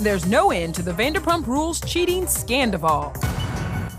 there's no end to the Vanderpump Rules cheating scandal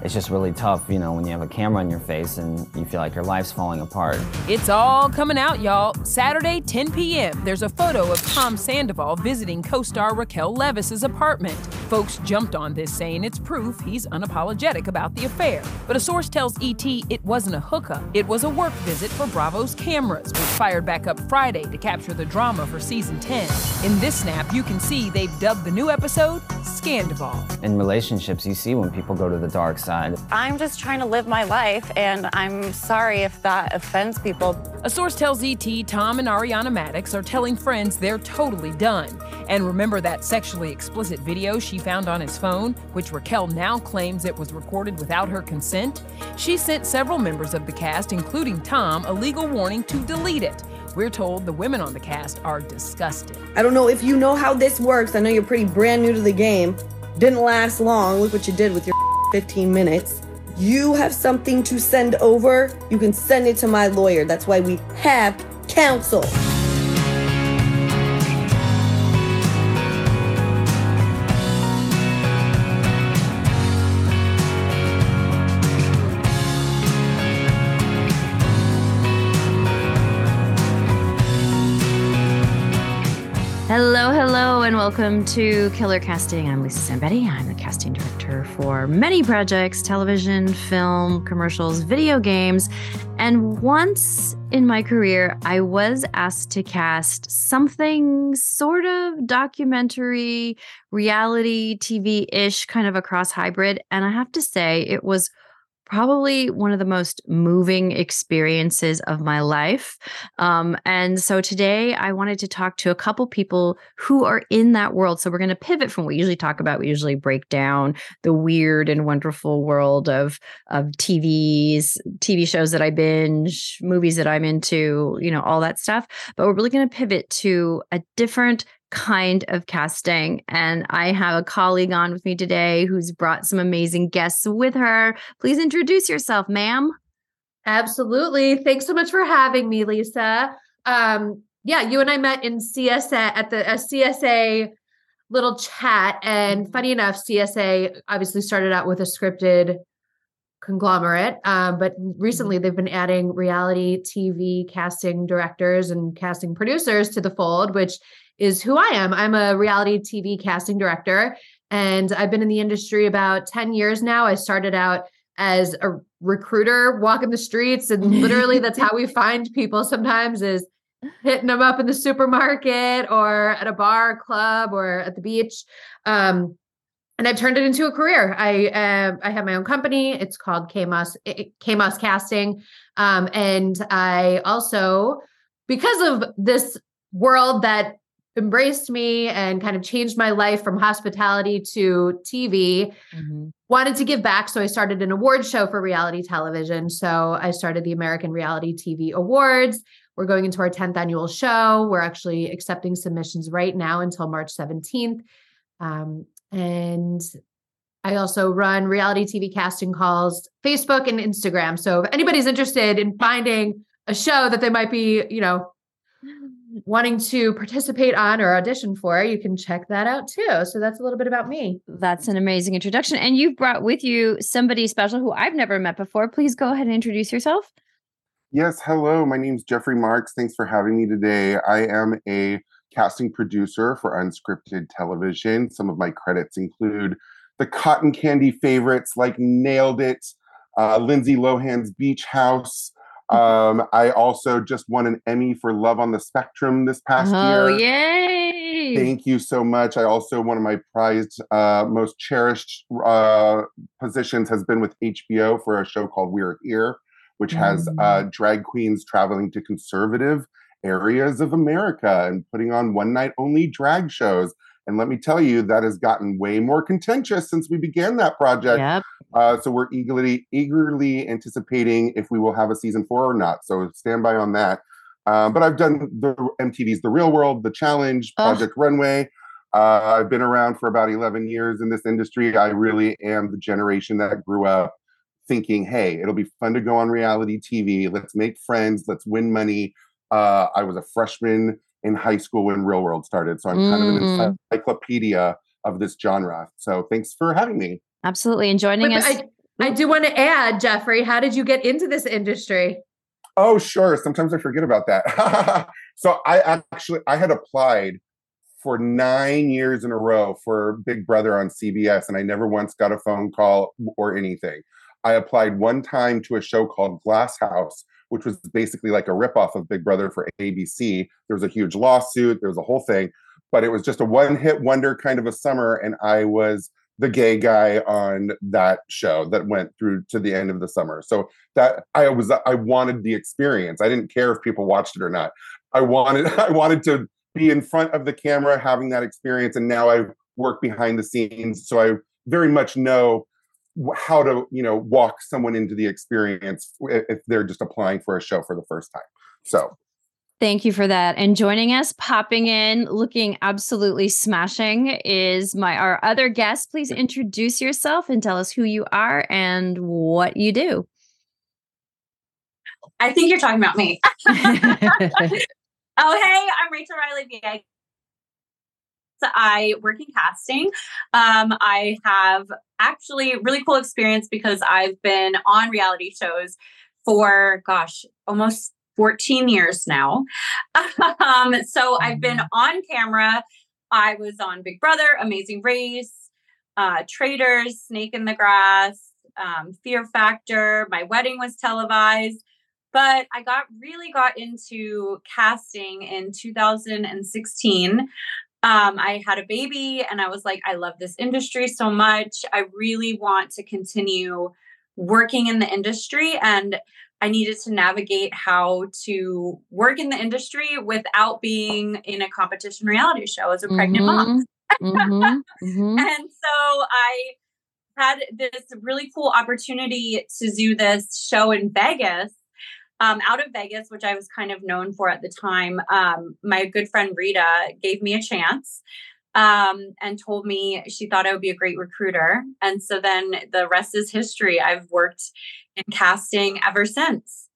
it's just really tough, you know, when you have a camera in your face and you feel like your life's falling apart. It's all coming out, y'all. Saturday, 10 p.m., there's a photo of Tom Sandoval visiting co star Raquel Leviss's apartment. Folks jumped on this, saying it's proof he's unapologetic about the affair. But a source tells ET it wasn't a hookup, it was a work visit for Bravo's cameras, which fired back up Friday to capture the drama for season 10. In this snap, you can see they've dubbed the new episode Scandoval. In relationships, you see when people go to the dark side side. I'm just trying to live my life, and I'm sorry if that offends people. A source tells ET Tom and Ariana Madix are telling friends they're totally done. And remember that sexually explicit video she found on his phone, which Raquel now claims it was recorded without her consent? She sent several members of the cast, including Tom, a legal warning to delete it. We're told the women on the cast are disgusted. I don't know if you know how this works. I know you're pretty brand new to the game. Didn't last long. Look what you did with your 15 minutes. You have something to send over, you can send it to my lawyer. That's why we have counsel. And welcome to Killer Casting. I'm Lisa Zambetti. I'm the casting director for many projects television, film, commercials, video games. And once in my career, I was asked to cast something sort of documentary, reality TV ish, kind of a cross hybrid. And I have to say, it was probably one of the most moving experiences of my life. Um, and so today I wanted to talk to a couple people who are in that world. So we're going to pivot from what we usually talk about. We usually break down the weird and wonderful world of of TVs, TV shows that I binge, movies that I'm into, you know, all that stuff. But we're really going to pivot to a different kind of casting. And I have a colleague on with me today who's brought some amazing guests with her. Please introduce yourself, ma'am. Absolutely. Thanks so much for having me, Lisa. Um, yeah, you and I met in CSA at the CSA little chat. And funny enough, CSA obviously started out with a scripted conglomerate, um, but recently they've been adding reality TV casting directors and casting producers to the fold, which is who I am. I'm a reality TV casting director, and I've been in the industry about 10 years now. I started out as a recruiter walking the streets, and literally that's how we find people sometimes is hitting them up in the supermarket or at a bar, club, or at the beach. Um, and I've turned it into a career. I uh, I have my own company. It's called KMOS KMOS Casting, um, and I also because of this world that embraced me and kind of changed my life from hospitality to TV. Mm-hmm. Wanted to give back. So I started an award show for reality television. So I started the American Reality TV Awards. We're going into our 10th annual show. We're actually accepting submissions right now until March 17th. Um, and I also run reality TV casting calls, Facebook and Instagram. So if anybody's interested in finding a show that they might be, you know, wanting to participate on or audition for, you can check that out too. So that's a little bit about me. That's an amazing introduction. And you've brought with you somebody special who I've never met before. Please go ahead and introduce yourself. Yes, hello. My name is Jeffrey Marks. Thanks for having me today. I am a casting producer for unscripted television. Some of my credits include the cotton candy favorites like Nailed It, uh, Lindsay Lohan's Beach House, um, I also just won an Emmy for Love on the Spectrum this past oh, year. Oh, yay! Thank you so much. I also one of my prized, uh, most cherished uh, positions has been with HBO for a show called We're Here, which has uh, mm. drag queens traveling to conservative areas of America and putting on one night only drag shows. And let me tell you, that has gotten way more contentious since we began that project. Yep. Uh, so we're eagerly eagerly anticipating if we will have a season four or not. So stand by on that. Uh, but I've done the MTV's The Real World, The Challenge, Project oh. Runway. Uh, I've been around for about 11 years in this industry. I really am the generation that grew up thinking, hey, it'll be fun to go on reality TV. Let's make friends. Let's win money. Uh, I was a freshman in high school when Real World started. So I'm kind of an mm. encyclopedia of this genre. So thanks for having me. Absolutely. And joining Wait, us. I, I do want to add, Jeffrey, how did you get into this industry? Oh, sure. Sometimes I forget about that. so I actually I had applied for nine years in a row for Big Brother on CBS, and I never once got a phone call or anything. I applied one time to a show called Glass House, which was basically like a ripoff of Big Brother for ABC. There was a huge lawsuit, there was a whole thing, but it was just a one hit wonder kind of a summer. And I was the gay guy on that show that went through to the end of the summer. So that I was I wanted the experience. I didn't care if people watched it or not. I wanted I wanted to be in front of the camera having that experience and now I work behind the scenes so I very much know how to you know walk someone into the experience if they're just applying for a show for the first time so Thank you for that. And joining us, popping in, looking absolutely smashing, is my our other guest. Please introduce yourself and tell us who you are and what you do. I think you're talking about me. oh, hey, I'm Rachel Reilly VA. So I work in casting. Um, I have actually really cool experience because I've been on reality shows for gosh, almost 14 years now. um, so I've been mm-hmm. on camera. I was on Big Brother, Amazing Race, uh, Traitors, Snake in the Grass, um, Fear Factor. My wedding was televised. But I got really got into casting in 2016. Um, I had a baby and I was like, I love this industry so much. I really want to continue working in the industry. And I needed to navigate how to work in the industry without being in a competition reality show as a pregnant mm-hmm. mom. mm-hmm. Mm-hmm. And so I had this really cool opportunity to do this show in Vegas. Um, out of Vegas, which I was kind of known for at the time, um, my good friend Rita gave me a chance um, and told me she thought I would be a great recruiter. And so then the rest is history. I've worked in casting ever since.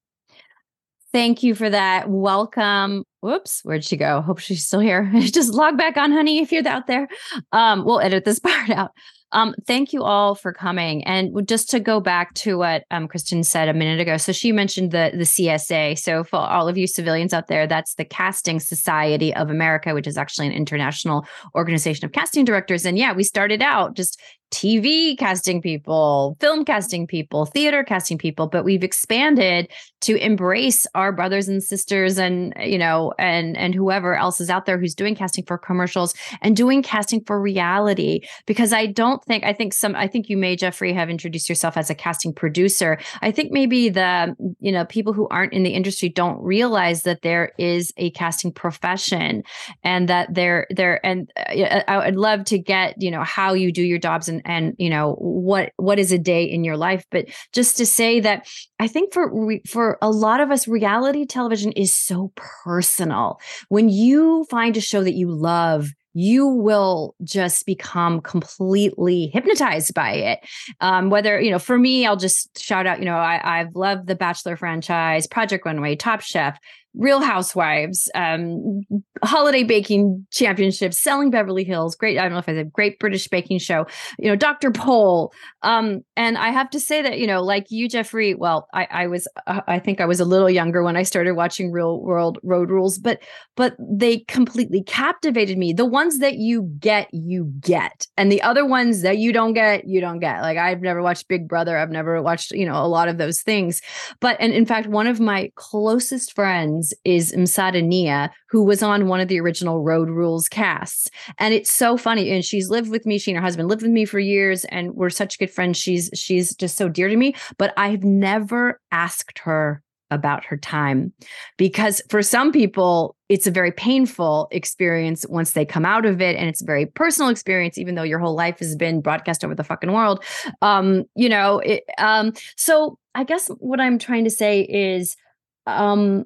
Thank you for that. Welcome. Whoops, where'd she go? Hope she's still here. Just log back on, honey, if you're out there. Um, we'll edit this part out. Um, thank you all for coming. And just to go back to what um, Kristen said a minute ago. So she mentioned the the CSA. So for all of you civilians out there, that's the Casting Society of America, which is actually an international organization of casting directors. And yeah, we started out just TV casting people, film casting people, theater casting people, but we've expanded to embrace our brothers and sisters and you know and and whoever else is out there who's doing casting for commercials and doing casting for reality because I don't think I think some I think you may Jeffrey have introduced yourself as a casting producer. I think maybe the you know people who aren't in the industry don't realize that there is a casting profession and that there there and uh, I would love to get you know how you do your jobs and and you know what what is a day in your life but just to say that I think for for a lot of us reality television is so personal. When you find a show that you love, you will just become completely hypnotized by it. Um, whether, you know, for me, I'll just shout out, you know, I, I've loved the Bachelor franchise, Project Runway, Top Chef, Real Housewives, um, Holiday Baking Championships, Selling Beverly Hills, great. I don't know if I said Great British Baking Show, you know, Dr. Pol. Um, and I have to say that, you know, like you, Jeffrey, well, I, I was, uh, I think I was a little younger when I started watching Real World Road Rules, but, but they completely captivated me. The ones that you get, you get. And the other ones that you don't get, you don't get. Like I've never watched Big Brother. I've never watched, you know, a lot of those things. But, and in fact, one of my closest friends, is Msada Nia, who was on one of the original Road Rules casts. And it's so funny. And she's lived with me. She and her husband lived with me for years, and we're such good friends. She's she's just so dear to me. But I've never asked her about her time because for some people it's a very painful experience once they come out of it and it's a very personal experience even though your whole life has been broadcast over the fucking world um you know it, um so i guess what i'm trying to say is um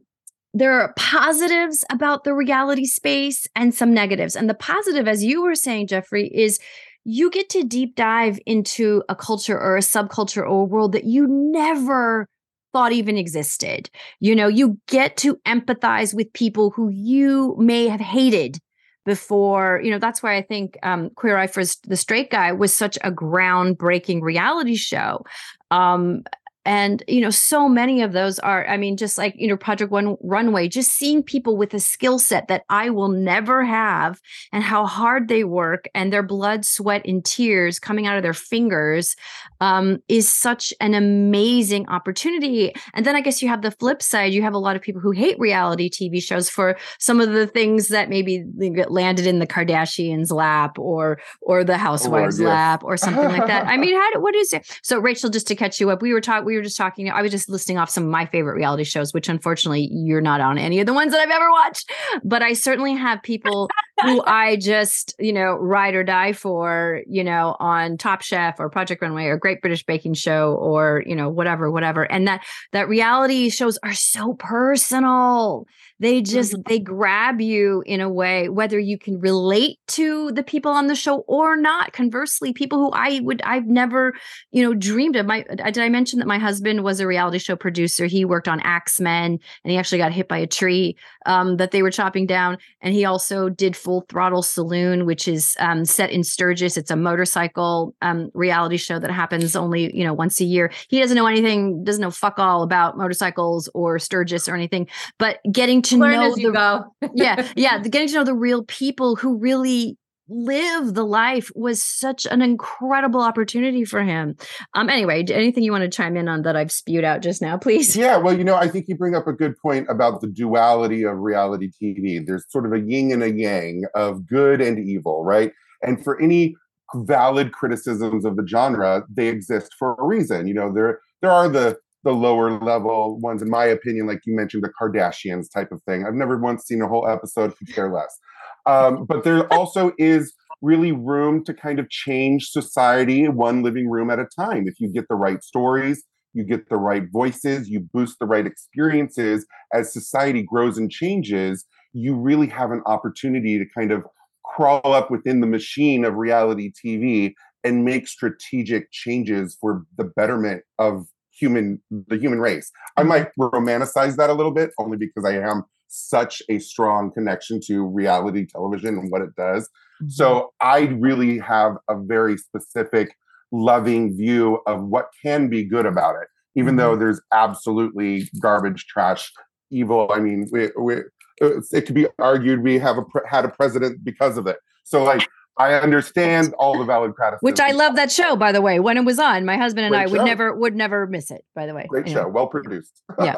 there are positives about the reality space and some negatives. And the positive, as you were saying, Jeffrey, is you get to deep dive into a culture or a subculture or a world that you never thought even existed. You know, you get to empathize with people who you may have hated before you know that's why i think um, queer eye for the straight guy was such a groundbreaking reality show um, and you know so many of those are i mean just like you know project one runway just seeing people with a skill set that i will never have and how hard they work and their blood sweat and tears coming out of their fingers um, is such an amazing opportunity. And then i guess you have the flip side you have a lot of people who hate reality tv shows for some of the things that maybe get landed in the kardashians lap or or the housewives Lord, yes. lap or something like that. I mean how what is it? So rachel just to catch you up we were talking we were just talking, I was just listing off some of my favorite reality shows, which unfortunately you're not on any of the ones that I've ever watched. But I certainly have people who I just, you know, ride or die for, you know, on Top Chef or Project Runway or Great British Baking Show or, you know, whatever, whatever. And that that reality shows are so personal they just mm-hmm. they grab you in a way whether you can relate to the people on the show or not. Conversely people who i would i've never you know dreamed of. My did i mention that my husband was a reality show producer? He worked on axemen and he actually got hit by a tree um, that they were chopping down. And he also did full throttle saloon which is um, set in sturgis. It's a motorcycle um, reality show that happens only you know once a year. He doesn't know anything doesn't know fuck all about motorcycles or sturgis or anything. But getting to Learn know the, yeah, yeah, getting to know the real people who really live the life was such an incredible opportunity for him. Um anyway, anything you want to chime in on that I've spewed out just now, please? Yeah, well, you know, I think you bring up a good point about the duality of reality TV. There's sort of a yin and a yang of good and evil, right? And for any valid criticisms of the genre, they exist for a reason. You know, there there are the the lower level ones, in my opinion, like you mentioned, the Kardashians type of thing. I've never once seen a whole episode, who care less. Um, but there also is really room to kind of change society one living room at a time. If you get the right stories, you get the right voices, you boost the right experiences as society grows and changes, you really have an opportunity to kind of crawl up within the machine of reality TV and make strategic changes for the betterment of human the human race. I might romanticize that a little bit only because I am such a strong connection to reality television and what it does. Mm-hmm. So I really have a very specific loving view of what can be good about it, even mm-hmm. though there's absolutely garbage, trash, evil. I mean, we, we, it could be argued we have a, had a president because of it. So like I understand all the valid criticism. Which I love that show, by the way. When it was on, my husband and Great I show. would never would never miss it. By the way, great anyway. show, well produced. yeah,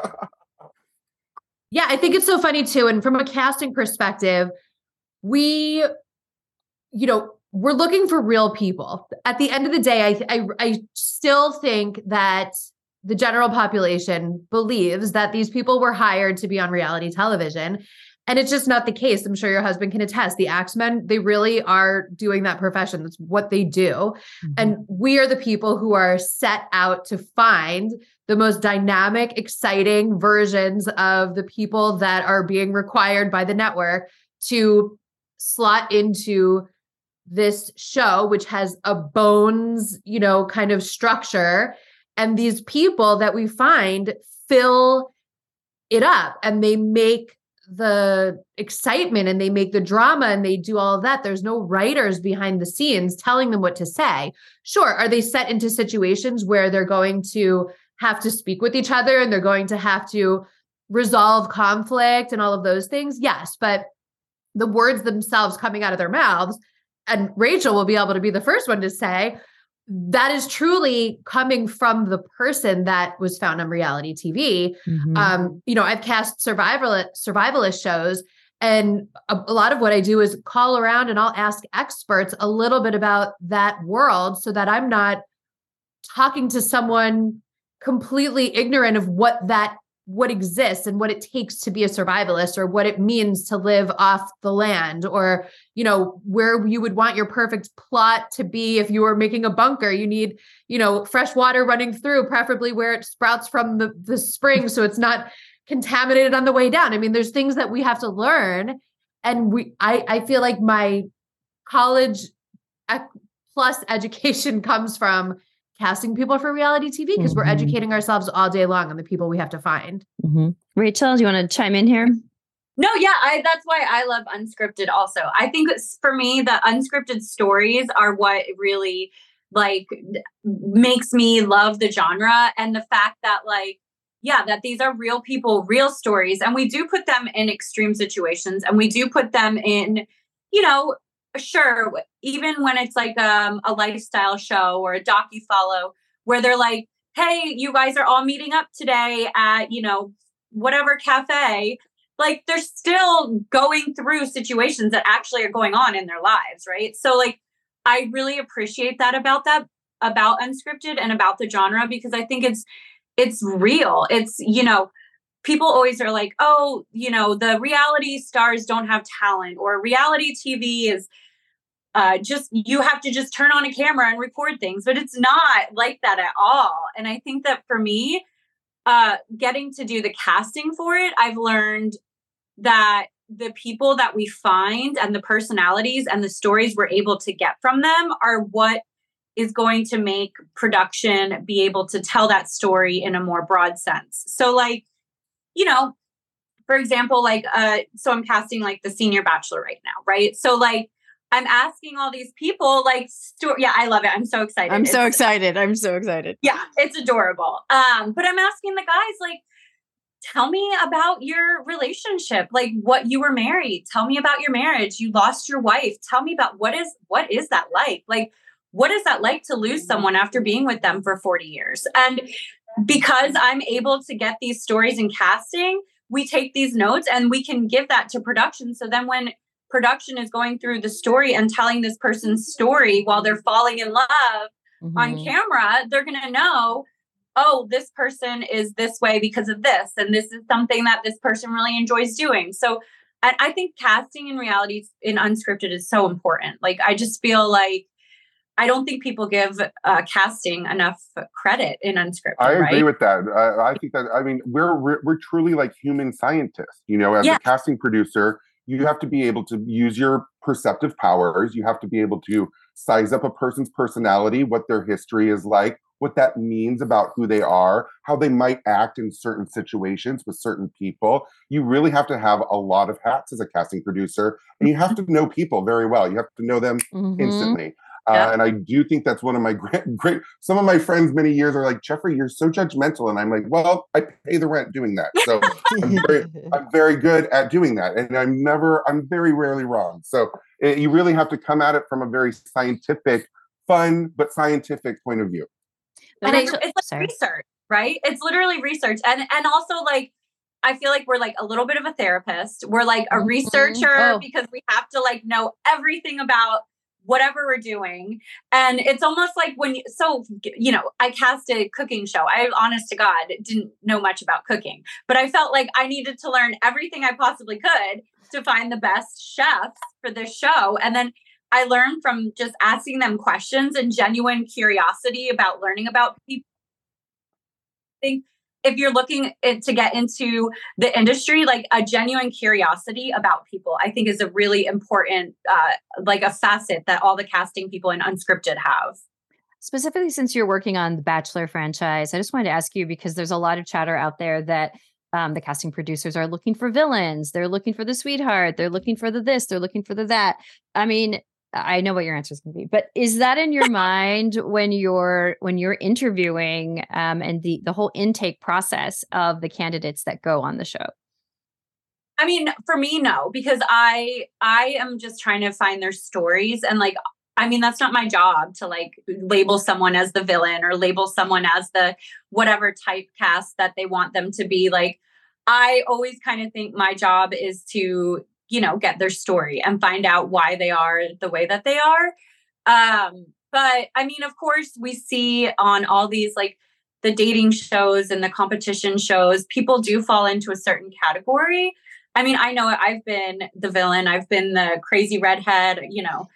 yeah. I think it's so funny too. And from a casting perspective, we, you know, we're looking for real people. At the end of the day, I I, I still think that the general population believes that these people were hired to be on reality television and it's just not the case. I'm sure your husband can attest. The Axemen, they really are doing that profession. That's what they do. Mm-hmm. And we are the people who are set out to find the most dynamic, exciting versions of the people that are being required by the network to slot into this show, which has a bones, you know, kind of structure. And these people that we find fill it up and they make the excitement and they make the drama and they do all of that. There's no writers behind the scenes telling them what to say. Sure, are they set into situations where they're going to have to speak with each other and they're going to have to resolve conflict and all of those things? Yes, but the words themselves coming out of their mouths, and Rachel will be able to be the first one to say, that is truly coming from the person that was found on reality TV. Mm-hmm. Um, you know, I've cast survival survivalist shows, and a, a, lot of what I do is call around and I'll ask experts a little bit about that world, so that I'm not talking to someone completely ignorant of what that what exists and what it takes to be a survivalist or what it means to live off the land or you know where you would want your perfect plot to be if you were making a bunker. You need you know fresh water running through preferably where it sprouts from the the spring so it's not contaminated on the way down. I mean there's things that we have to learn. And we i i feel like my college plus education comes from casting people for reality TV because mm-hmm. we're educating ourselves all day long on the people we have to find. Mm-hmm. Rachel, do you want to chime in here? No, yeah, I that's why I love unscripted also. I think it's for me the unscripted stories are what really like makes me love the genre and the fact that like yeah, that these are real people, real stories and we do put them in extreme situations and we do put them in you know, sure, even when it's like um, a lifestyle show or a docu follow where they're like, "Hey, you guys are all meeting up today at, you know, whatever cafe." like they're still going through situations that actually are going on in their lives, right? So like I really appreciate that about that about unscripted and about the genre because I think it's it's real. It's you know people always are like, "Oh, you know, the reality stars don't have talent or reality TV is uh, just you have to just turn on a camera and record things but it's not like that at all and i think that for me uh, getting to do the casting for it, I've learned that the people that we find and the personalities and the stories we're able to get from them are what is going to make production be able to tell that story in a more broad sense. So, like, you know, for example, like, uh, so I'm casting like the senior bachelor right now, right? So, like, I'm asking all these people, like, sto- yeah, I love it. I'm so excited. I'm so excited. I'm so excited. yeah, it's adorable. Um, but I'm asking the guys, like, tell me about your relationship, like what you were married. Tell me about your marriage. You lost your wife. Tell me about what is what is that like? Like, what is that like to lose someone after being with them for 40 years? And because I'm able to get these stories in casting, we take these notes and we can give that to production. So then when production is going through the story and telling this person's story while they're falling in love on Mhm. camera, they're going to know, oh, this person is this way because of this. And this is something that this person really enjoys doing. So I, I think casting in reality in unscripted is so important. Like, I just feel like I don't think people give uh, casting enough credit in unscripted. I agree right? with that. I, I think that I mean we're, we're we're truly like human scientists. You know, as Yeah. a casting producer, you have to be able to use your perceptive powers. You have to be able to size up a person's personality, what their history is like, what that means about who they are, how they might act in certain situations with certain people. You really have to have a lot of hats as a casting producer, and you have to know people very well. You have to know them Mhm. instantly. Uh, Yeah. and I do think that's one of my great, great. Some of my friends many years are like, Jeffrey, you're so judgmental, and I'm like, well, I pay the rent doing that, so I'm very, I'm very good at doing that, and I'm never, I'm very rarely wrong. So eh, you really have to come at it from a very scientific, fun but scientific point of view. and it's, it's like research, right? It's literally research, and and also like I feel like we're like a little bit of a therapist. We're like a Mhm. researcher Oh. because we have to like know everything about whatever we're doing, and it's almost like when you so you know I cast a cooking show. I honest to God didn't know much about cooking, but I felt like I needed to learn everything I possibly could to find the best chefs for this show, and then I learned from just asking them questions and genuine curiosity about learning about people. I think if you're looking it- to get into the industry, like a genuine curiosity about people, I think is a really important, uh, like a facet that all the casting people in unscripted have. Specifically, since you're working on the Bachelor franchise, I just wanted to ask you because there's a lot of chatter out there that um, the casting producers are looking for villains. They're looking for the sweetheart. They're looking for the this. They're looking for the that. I mean, I know what your answer is going to be, but is that in your mind when you're when you're interviewing um, and the the whole intake process of the candidates that go on the show? I mean, for me, no, because I I am just trying to find their stories and like I mean, that's not my job to like label someone as the villain or label someone as the whatever typecast that they want them to be. Like, I always kind of think my job is to, you know, get their story and find out why they are the way that they are. Um, but I mean, of course, we see on all these like the dating shows and the competition shows, people do fall into a certain category. I mean, I know I've been the villain, I've been the crazy redhead, you know,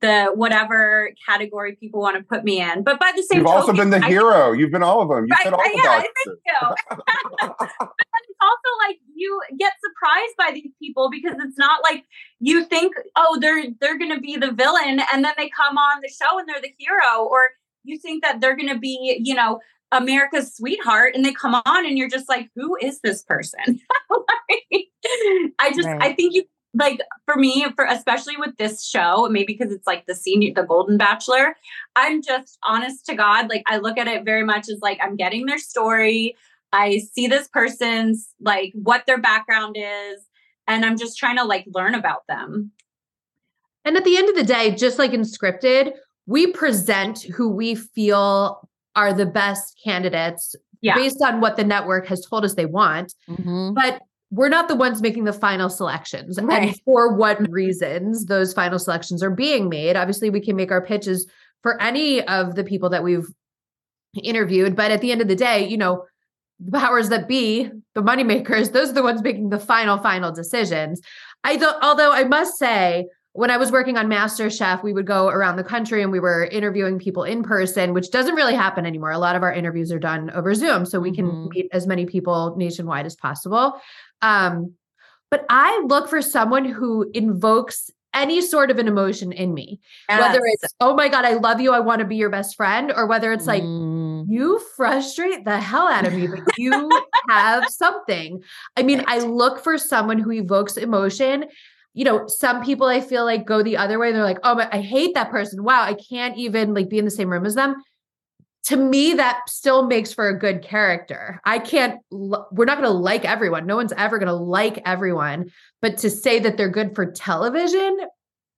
the whatever category people want to put me in. But by the same You've also been the I- hero. You've been all of them. You've Right, been all the yeah, boxes. thank you. It's also like you get surprised by these people because it's not like you think, oh, they're they're gonna be the villain, and then they come on the show and they're the hero, or you think that they're gonna be, you know, America's sweetheart, and they come on and you're just like, who is this person? Like, I just Right. I think you like for me for especially with this show maybe because it's like the senior the golden bachelor i'm just honest to god like i look at it very much as like i'm getting their story i see this person's like what their background is and i'm just trying to like learn about them And at the end of the day, just like in scripted, we present who we feel are the best candidates yeah based on what the network has told us they want. Mhm. But we're not the ones making the final selections. And for what reasons those final selections are being made. Obviously, we can make our pitches for any of the people that we've interviewed. But at the end of the day, you know, the powers that be, the moneymakers, those are the ones making the final, final decisions. I don't, although I must say, when I was working on Master Chef, we would go around the country and we were interviewing people in person, which doesn't really happen anymore. A lot of our interviews are done over Zoom, so we can Mhm. meet as many people nationwide as possible. Um, but I look for someone who invokes any sort of an emotion in me, whether it's, oh my God, I love you, I want to be your best friend, or whether it's like, Mm. you frustrate the hell out of me, but you have something. I mean, I look for someone who evokes emotion. You know, some people I feel like go the other way. They're like, oh, my, I hate that person. Wow, I can't even like be in the same room as them. To me, that still makes for a good character. I can't, we're not going to like everyone. No one's ever going to like everyone. But to say that they're good for television,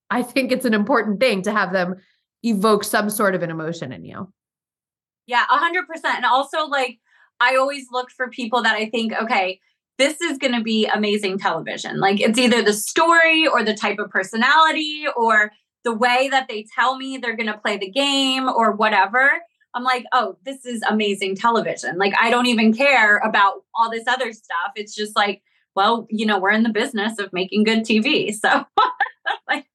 I think it's an important thing to have them evoke some sort of an emotion in you. Yeah, a hundred percent. And also like I always look for people that I think, okay, this is gonna be amazing television. Like it's either the story or the type of personality or the way that they tell me they're gonna play the game or whatever. I'm like, oh, this is amazing television. Like I don't even care about all this other stuff. It's just like, well, you know, we're in the business of making good TV. So like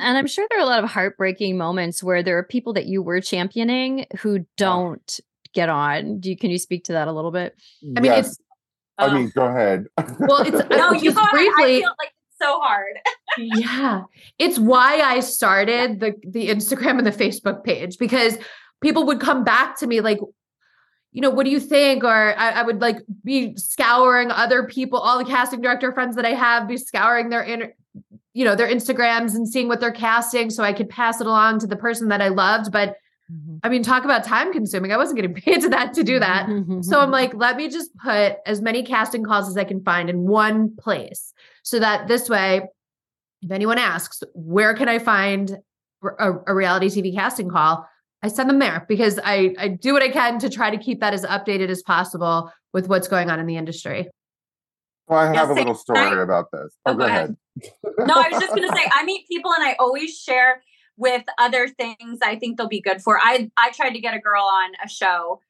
And I'm sure there are a lot of heartbreaking moments where there are people that you were championing who don't get on. Do you, can you speak to that a little bit? I mean, Yes. it's I mean, go ahead. well, it's no, you just go ahead. I briefly. feel like it's so hard. yeah, it's why I started the the Instagram and the Facebook page because people would come back to me like, you know, what do you think? Or I, I would like be scouring other people, all the casting director friends that I have, be scouring their inner, you know, their Instagrams and seeing what they're casting, so I could pass it along to the person that I loved. But mm-hmm. I mean, talk about time consuming. I wasn't getting paid to that to do that. Mm-hmm. So I'm mm-hmm. like, let me just put as many casting calls as I can find in one place so that this way, if anyone asks, where can I find a, a reality TV casting call? I send them there because I, I do what I can to try to keep that as updated as possible with what's going on in the industry. Well, I have Yeah, a little same. story about this. Oh, Oh, go go ahead. no, I was just gonna say I meet people and I always share with other things I think they'll be good for. I I tried to get a girl on a show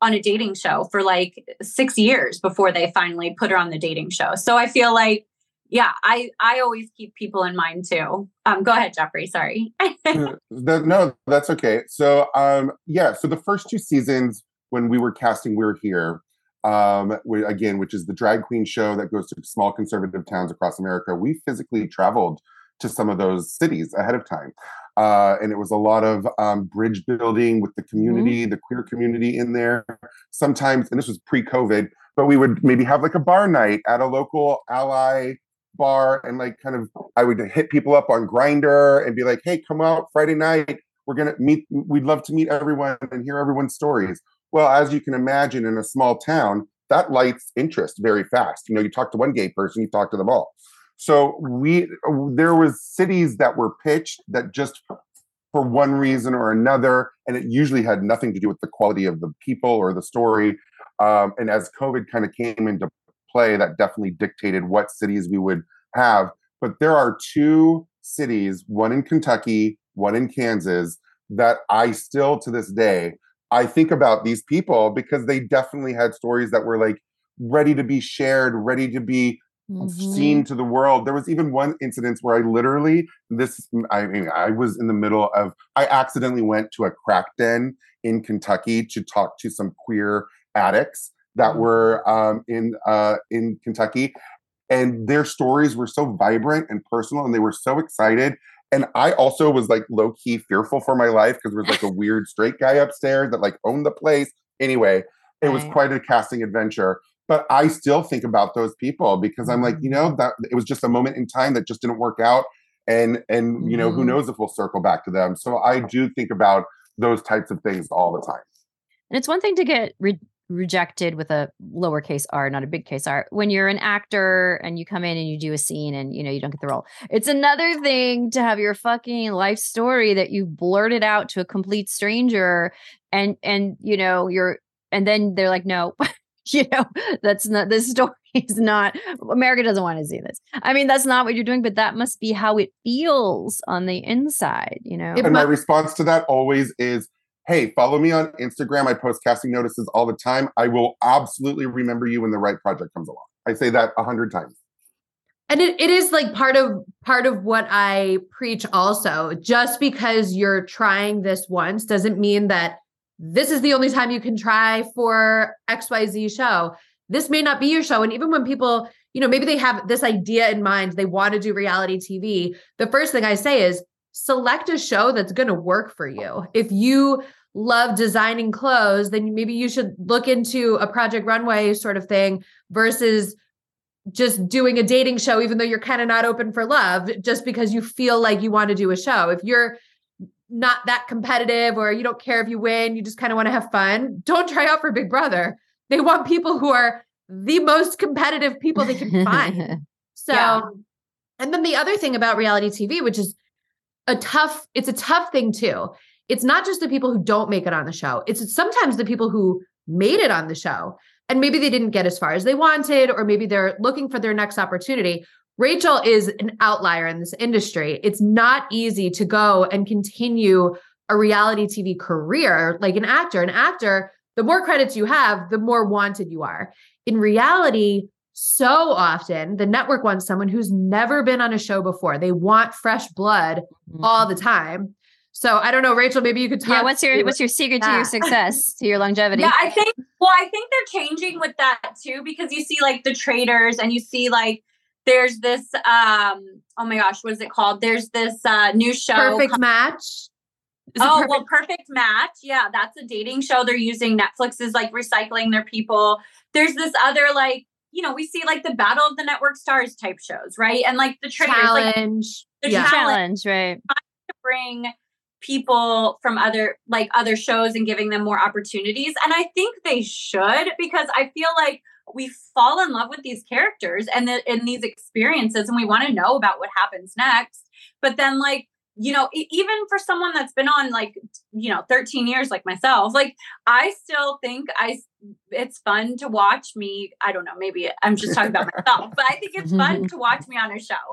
on a dating show for like six years before they finally put her on the dating show. So I feel like yeah, I I always keep people in mind too. Um, go ahead, Jeffrey. Sorry. Uh, that- no, that's okay. So, um, yeah, so the first two seasons when we were casting We're Here, um, we, again, which is the drag queen show that goes to small conservative towns across America, we physically traveled to some of those cities ahead of time. Uh, and it was a lot of um, bridge building with the community, the queer community in there. Sometimes, and this was pre COVID, but we would maybe have like a bar night at a local ally bar and like kind of I would hit people up on Grindr and be like, "Hey, come out Friday night. We're gonna meet. We'd love to meet everyone and hear everyone's stories." Well, as you can imagine, in a small town, that lights interest very fast. You know, you talk to one gay person, you talk to them all. So we there was cities that were pitched that just for one reason or another, and it usually had nothing to do with the quality of the people or the story. Um, and as COVID kind of came into play, that definitely dictated what cities we would have. But there are two cities, one in Kentucky, one in Kansas, that I still to this day I think about these people because they definitely had stories that were like ready to be shared, ready to be Mhm. seen to the world. There was even one incident where I literally this I mean I was in the middle of I accidentally went to a crack den in Kentucky to talk to some queer addicts that were um, in uh, in Kentucky, and their stories were so vibrant and personal, and they were so excited. And I also was like low key fearful for my life because there was like a weird straight guy upstairs that like owned the place. Anyway, it was quite a casting adventure. but I still think about those people because I'm like, you know, Mm-hmm. that it was just a moment in time that just didn't work out. And and you know, who Mhm. knows if we'll circle back to them. So I do think about those types of things all the time. And it's one thing to get re- rejected with a lowercase r, not a big case r. When you're an actor and you come in and you do a scene and you know you don't get the role. It's another thing to have your fucking life story that you blurted out to a complete stranger and and you know you're and then they're like, no, you know, that's not this story is not America doesn't want to see this. I mean, that's not what you're doing, but that must be how it feels on the inside, you know. And my response to that always is, hey, follow me on Instagram. I post casting notices all the time. I will absolutely remember you when the right project comes along. I say that a hundred times. and it, it is like part of part of what i preach also just because you're trying this once doesn't mean that this is the only time you can try for xyz show this may not be your show and even when people you know maybe they have this idea in mind they want to do reality tv the first thing i say is select a show that's going to work for you if you love designing clothes then maybe you should look into a project runway sort of thing versus just doing a dating show, even though you're kind of not open for love, just because you feel like you want to do a show. If you're not that competitive or you don't care if you win, you just kind of want to have fun, don't try out for Big Brother. They want people who are the most competitive people they can find. So, Yeah. and then the other thing about reality TV, which is a tough, it's a tough thing too. It's not just the people who don't make it on the show, it's sometimes the people who made it on the show and maybe they didn't get as far as they wanted, or maybe they're looking for their next opportunity. Rachel is an outlier in this industry. It's not easy to go and continue a reality TV career like an actor. An actor, the more credits you have, the more wanted you are. In reality, so often the network wants someone who's never been on a show before. They want fresh blood all the time. So I don't know, Rachel, maybe you could talk. Mm-hmm. yeah, what's your what's your secret to your success, to your longevity? Yeah, I think. Well, I think they're changing with that too because you see like the Traitors, and you see like there's this. um Oh my gosh, what is it called? There's this uh new show. perfect called- match? Is oh perfect? well, perfect match. Yeah, that's a dating show. They're using Netflix is like recycling their people. There's this other like you know we see like the Battle of the Network Stars type shows, right? And like the Traitors, like challenge. the yeah. challenge Challenge, right? to bring people from other like other shows and giving them more opportunities and i think they should because i feel like we fall in love with these characters and the, in these experiences and we want to know about what happens next but then like you know even for someone that's been on like you know 13 years like myself like i still think i it's fun to watch me i don't know maybe i'm just talking about myself but i think it's fun to watch me on a show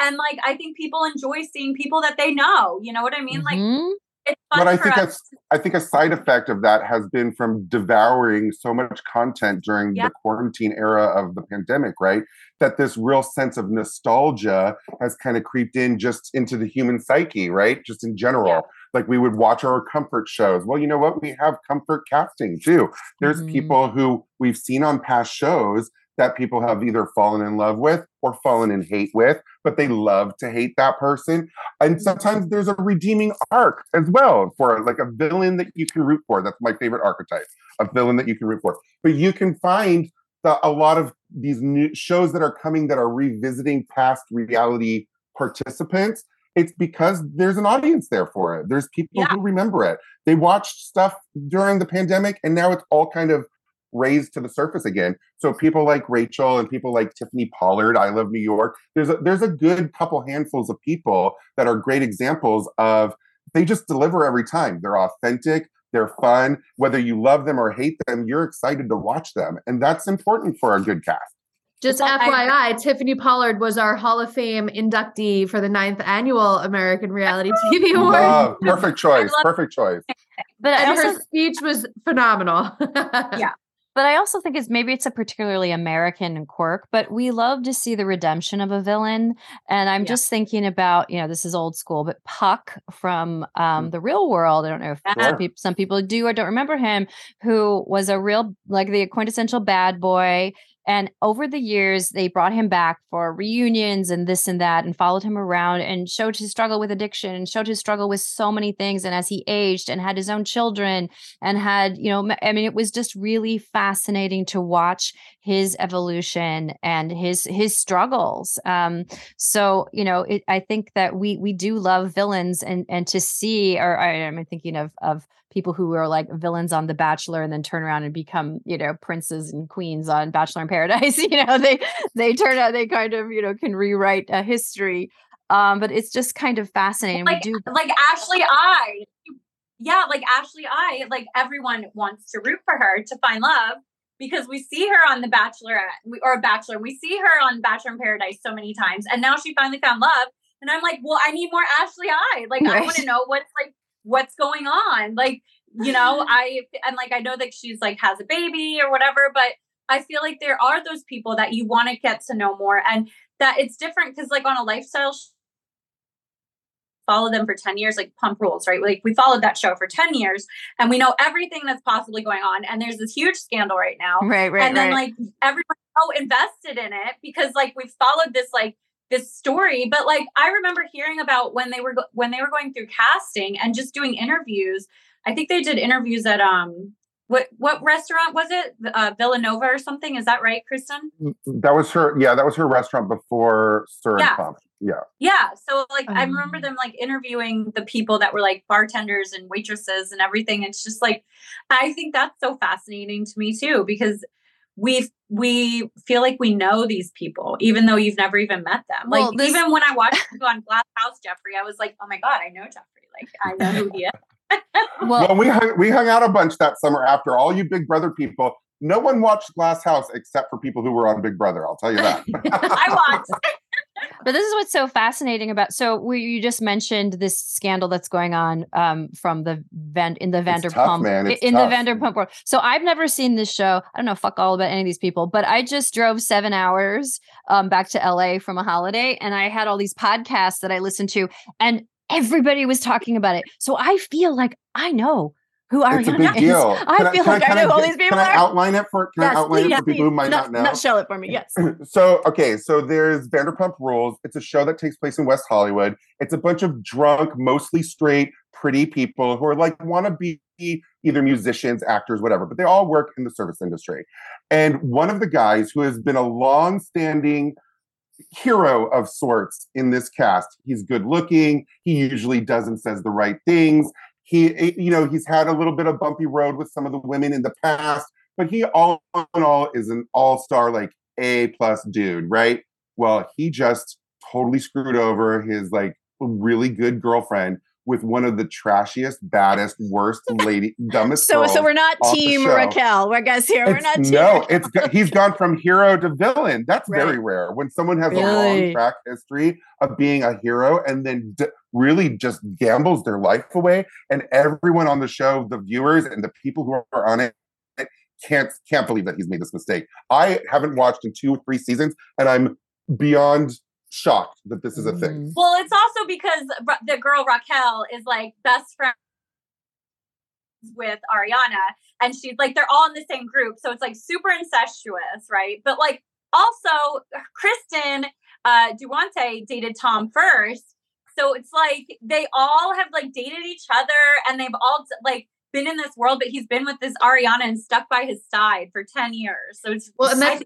and like I think people enjoy seeing people that they know. You know what I mean? Like Mhm. it's fun But I think us. that's I think a side effect of that has been from devouring so much content during Yeah. the quarantine era of the pandemic, right? That this real sense of nostalgia has kind of creeped in just into the human psyche, right? Just in general. Yeah. Like we would watch our comfort shows. Well, you know what? We have comfort casting too. There's Mhm. people who we've seen on past shows that people have either fallen in love with or fallen in hate with, but they love to hate that person. And mm-hmm. sometimes there's a redeeming arc as well for like a villain that you can root for. That's my favorite archetype, a villain that you can root for. But you can find the, a lot of these new shows that are coming that are revisiting past reality participants. It's because there's an audience there for it. There's people Yeah. who remember it. They watched stuff during the pandemic and now it's all kind of raised to the surface again. So people like Rachel and people like Tiffany Pollard, I Love New York, there's a, there's a good couple handfuls of people that are great examples of they just deliver every time. They're authentic, they're fun. Whether you love them or hate them, you're excited to watch them. And that's important for a good cast. Just Well, I- FYI, Tiffany Pollard was our Hall of Fame inductee for the ninth annual American Reality TV Award. Love, perfect choice, perfect choice. But and also her speech was phenomenal. Yeah. But I also think it's maybe it's a particularly American quirk, but we love to see the redemption of a villain. And I'm Yeah. just thinking about, you know, this is old school, but Puck from um, the real world. I don't know if some, some people do or don't remember him, who was a real, like the quintessential bad boy. And over the years, they brought him back for reunions and this and that, and followed him around and showed his struggle with addiction and showed his struggle with so many things. And as he aged and had his own children and had, you know, I mean, it was just really fascinating to watch his evolution and his his struggles. Um, so you know, it, I think that we we do love villains, and and to see, or I, am thinking of of people who are like villains on The Bachelor and then turn around and become, you know, princes and queens on Bachelor in Paradise. you know, they they turn out they kind of, you know, can rewrite a history. Um, but it's just kind of fascinating. Like, we do like Ashley I. Yeah, like Ashley I, like everyone wants to root for her to find love because we see her on The Bachelorette or a Bachelor. We see her on Bachelor in Paradise so many times, and now she finally found love. And I'm like, well, I need more Ashley I. Like, right. I want to know what's like what's going on like you know i and like i know that she's like has a baby or whatever but i feel like there are those people that you want to get to know more and that it's different because like on a lifestyle sh- follow them for 10 years like pump rules right? Like we followed that show for 10 years and we know everything that's possibly going on and there's this huge scandal right now right right and then right. like everyone's so invested in it because like we've followed this like this story. But like i remember hearing about when they were go- when they were going through casting and just doing interviews. I think they did interviews at um what what restaurant was it? Uh, villanova or something? Is that right kristen? Mm, that was her yeah that was her restaurant before SUR yeah. Pump. yeah. Yeah so like um, i remember them like interviewing the people that were like bartenders and waitresses and everything it's just like i think that's so fascinating to me too because we we feel like we know these people even though you've never even met them. Well, like this... even when i watched you on glass house jeffrey i was like oh my god i know jeffrey like i know who he is well, well, we hung, we hung out a bunch that summer after all you big brother people no one watched glass house except for people who were on big brother i'll tell you that i watched but this is what's so fascinating about. So we, you just mentioned this scandal that's going on um, from the Van in the Vanderpump man. in tough. the Vanderpump world. So I've never seen this show. I don't know fuck all about any of these people, but I just drove seven hours um, back to LA from a holiday, and I had all these podcasts that I listened to, and everybody was talking about it. So I feel like I know who Ariana it's a big deal. is. I feel like I, I know all these people. Can I outline it for? Can yes, I outline it for people who might not, know? not know? Nutshell it for me. Yes. so okay, so there's Vanderpump Rules. It's a show that takes place in West Hollywood. It's a bunch of drunk, mostly straight, pretty people who are like want to be either musicians, actors, whatever, but they all work in the service industry. And one of the guys who has been a long-standing hero of sorts in this cast. He's good looking. He usually does and says the right things. He, eh, you know, he's had a little bit of bumpy road with some of the women in the past, but he all in all is an all-star, like A plus dude, right? Well, he just totally screwed over his like really good girlfriend with one of the trashiest, baddest, worst lady, dumbest. so, so we're not team Raquel. I guess here we're not. Team no, it's he's gone from hero to villain. That's right. very rare when someone has really? a long track history of being a hero and then d- really just gambles their life away. And everyone on the show, the viewers and the people who are on it, can't can't believe that he's made this mistake. I haven't watched in two or three seasons, and I'm beyond shocked that this is a thing. Mm. Well, it's also because the girl Raquel is like best friend with Ariana, and she's like they're all in the same group, so it's like super incestuous, right? But like also Kristen uh, Doute dated Tom first, so it's like they all have like dated each other, and they've all like been in this world, but he's been with this Ariana and stuck by his side for ten years. So it's well, and that's,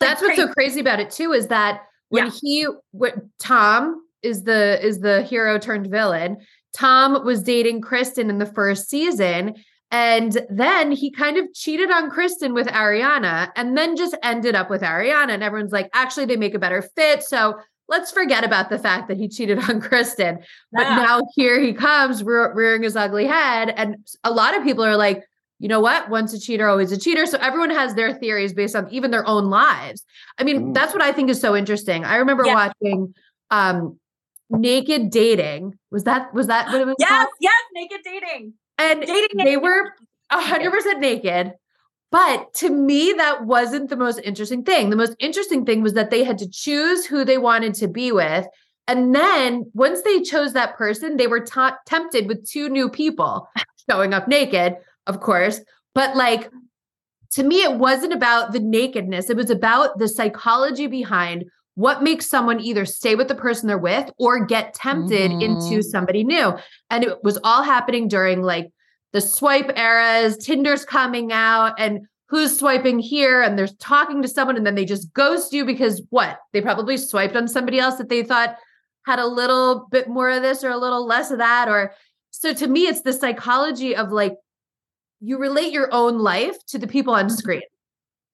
that's what's so crazy about it too is that when yeah. he what Tom is the is the hero turned villain. Tom was dating Kristen in the first season. And then he kind of cheated on Kristen with Ariana and then just ended up with Ariana. And everyone's like, actually, they make a better fit. So let's forget about the fact that he cheated on Kristen. But yeah. now here he comes re- rearing his ugly head. And a lot of people are like, you know what? Once a cheater, always a cheater. So everyone has their theories based on even their own lives. I mean, mm. that's what I think is so interesting. I remember yeah. watching um Naked Dating. Was that was that what it was? Yes, called? yes, Naked Dating. And dating they naked. were hundred percent naked. But to me, that wasn't the most interesting thing. The most interesting thing was that they had to choose who they wanted to be with. And then once they chose that person, they were t- tempted with two new people showing up naked of course. But like to me, it wasn't about the nakedness. It was about the psychology behind what makes someone either stay with the person they're with or get tempted Mhm. into somebody new. And it was all happening during like the swipe eras, Tinder's coming out, and who's swiping here, and they're talking to someone, and then they just ghost you because what? They probably swiped on somebody else that they thought had a little bit more of this or a little less of that. Or so to me, it's the psychology of like you relate your own life to the people on screen.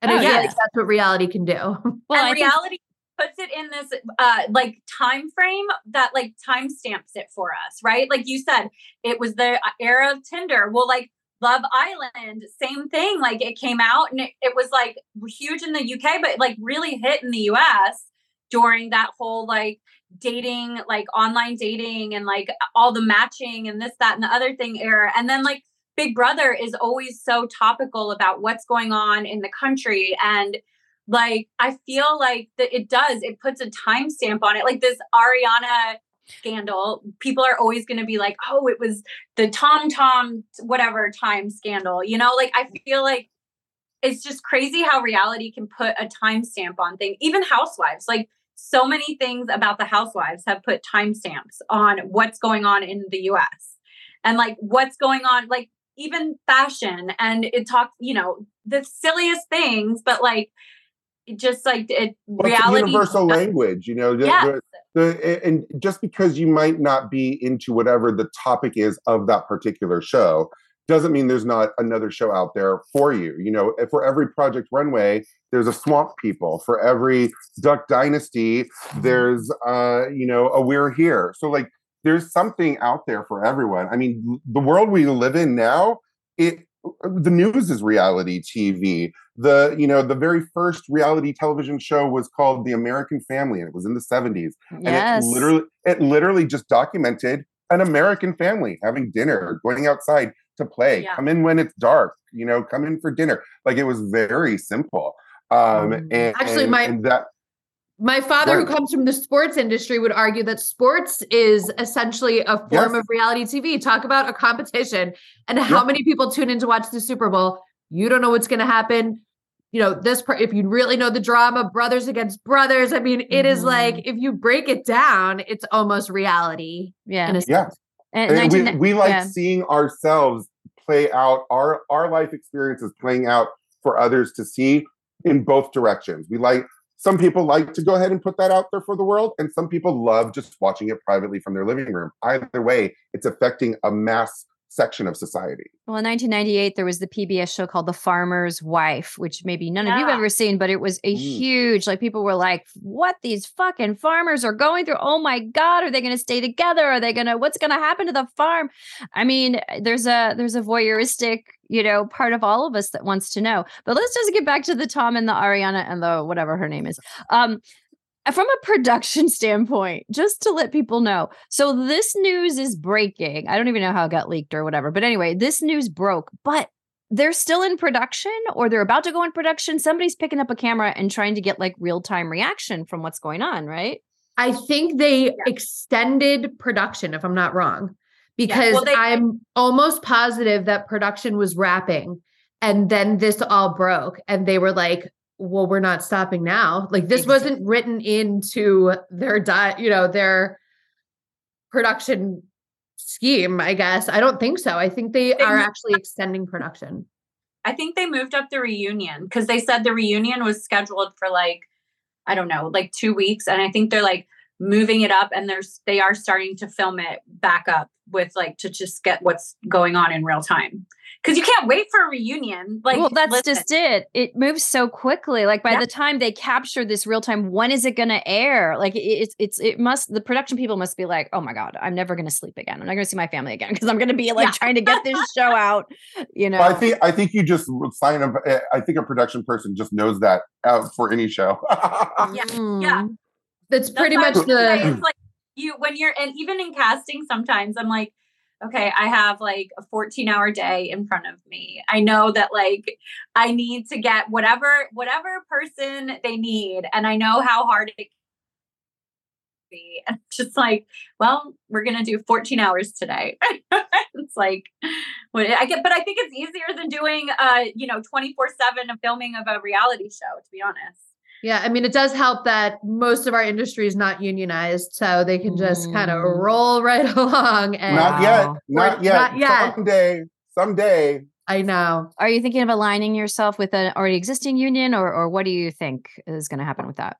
And I Oh, feel like that's what reality can do. Well, I and think- reality puts it in this uh like time frame that like time stamps it for us right? Like you said it was the uh, era of tinder. Well like love island same thing. Like it came out and it, it was like huge in the uk but like really hit in the us during that whole like dating like online dating and like all the matching and this that and the other thing era. And then like big brother is always so topical about what's going on in the country and like I feel like that it does. It puts a timestamp on it. Like this Ariana scandal, people are always going to be like, "Oh, it was the Tom Tom whatever time scandal." You know, like I feel like it's just crazy how reality can put a timestamp on things. Even Housewives, like so many things about the Housewives have put timestamps on what's going on in the U.S. and like what's going on, like even fashion, and it talks, you know, the silliest things, but like just like it Well, it's a reality universal language, you know. The, Yes. the, the, and just because you might not be into whatever the topic is of that particular show doesn't mean there's not another show out there for you. You know, for every Project Runway, there's a Swamp People. For every Duck Dynasty, there's uh, you know, a We're Here. So like there's something out there for everyone. I mean, the world we live in now, it the news is reality TV. The you know the very first reality television show was called The American Family, and it was in the seventies. And Yes. it literally it literally just documented an American family having dinner, going outside to play, Yeah. come in when it's dark, you know, come in for dinner. Like it was very simple. Um, and, Actually, and- my- and that My father, who comes from the sports industry, would argue that sports is essentially a form Yes. of reality TV. Talk about a competition and how Yeah. many people tune in to watch the Super Bowl. You don't know what's going to happen. You know, this, per- if you really know the drama, brothers against brothers, I mean, it is Mhm. like, if you break it down, it's almost reality. Yeah. In a Yeah. sense. And And we, we like yeah. seeing ourselves play out our our life experiences playing out for others to see in both directions we like some people like to go ahead and put that out there for the world and some people love just watching it privately from their living room either way it's affecting a mass section of society Well, in 1998, there was the PBS show called The Farmer's Wife, which maybe none of you've ever seen, but it was a Mm. huge, like, people were like, what these fucking farmers are going through? Oh my God, are they going to stay together? Are they going to, what's going to happen to the farm? I mean, there's a, there's a voyeuristic, you know, part of all of us that wants to know. But let's just get back to the Tom and the Ariana and the whatever her name is. Um, from a production standpoint, just to let people know. So this news is breaking. I don't even know how it got leaked or whatever. But anyway, this news broke, but they're still in production or they're about to go in production. Somebody's picking up a camera and trying to get like real-time reaction from what's going on, right? I think they extended production, if I'm not wrong, because well, they- I'm almost positive that production was wrapping and then this all broke and they were like, well, we're not stopping now. Like this Exactly. wasn't written into their diet, you know, their production scheme, I guess. I don't think so. I think they They are actually extending production. I think they moved up the reunion because they said the reunion was scheduled for like, I don't know, like two weeks. And I think they're like moving it up and there's they are starting to film it back up with like to just get what's going on in real time. Cause you can't wait for a reunion. Like well, that's listen, just it. It moves so quickly. Like by Yeah. the time they capture this real time, when is it going to air? Like it's it's it must the production people must be like, oh my god, I'm never going to sleep again. I'm not going to see my family again because I'm going to be like Yeah. trying to get this show out. You know, But I think I think you just sign up. Eh, I think a production person just knows that out for any show. Yeah, yeah. Mm. That's pretty much the it's like you when you're and even in casting sometimes I'm like okay I have like a 14 hour day in front of me I know that like I need to get whatever whatever person they need and I know how hard it can be and it's just like well we're gonna do 14 hours today it's like I get, but I think it's easier than doing, uh, you know, twenty four seven of filming of a reality show. To be honest. Yeah, I mean, it does help that most of our industry is not unionized, so they can just mm. kind of roll right along. And not yet, not yet, not yet. Someday, someday. I know. Are you thinking of aligning yourself with an already existing union, or or what do you think is going to happen with that?